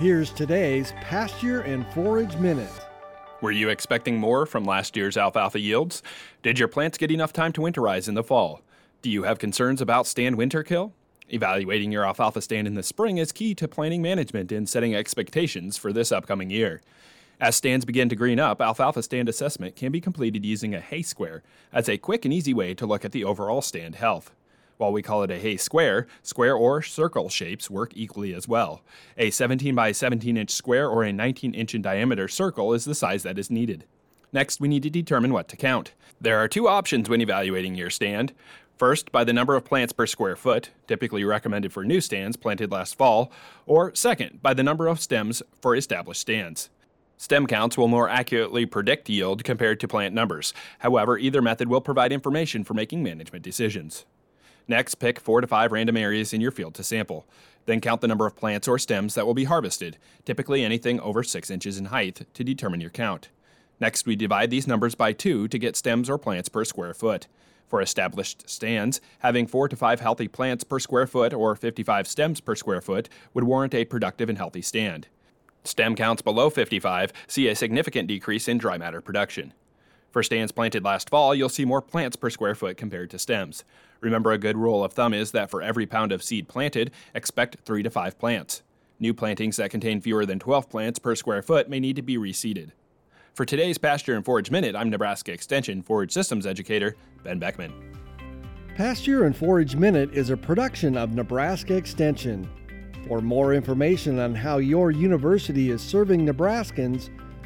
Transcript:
Here's today's Pasture and Forage Minute. Were you expecting more from last year's alfalfa yields? Did your plants get enough time to winterize in the fall? Do you have concerns about stand winter kill? Evaluating your alfalfa stand in the spring is key to planning management and setting expectations for this upcoming year. As stands begin to green up, alfalfa stand assessment can be completed using a hay square as a quick and easy way to look at the overall stand health. While we call it a hay square, square or circle shapes work equally as well. A 17 by 17 inch square or a 19 inch in diameter circle is the size that is needed. Next, we need to determine what to count. There are two options when evaluating your stand. First, by the number of plants per square foot, typically recommended for new stands planted last fall, or second, by the number of stems for established stands. Stem counts will more accurately predict yield compared to plant numbers. However, either method will provide information for making management decisions. Next, pick four to five random areas in your field to sample. Then count the number of plants or stems that will be harvested, typically anything over 6 inches in height, to determine your count. Next, we divide these numbers by 2 to get stems or plants per square foot. For established stands, having 4 to 5 healthy plants per square foot or 55 stems per square foot would warrant a productive and healthy stand. Stem counts below 55 see a significant decrease in dry matter production. For stands planted last fall, you'll see more plants per square foot compared to stems. Remember, a good rule of thumb is that for every pound of seed planted, expect 3 to 5 plants. New plantings that contain fewer than 12 plants per square foot may need to be reseeded. For today's Pasture and Forage Minute, I'm Nebraska Extension Forage Systems Educator Ben Beckman. Pasture and Forage Minute is a production of Nebraska Extension. For more information on how your university is serving Nebraskans,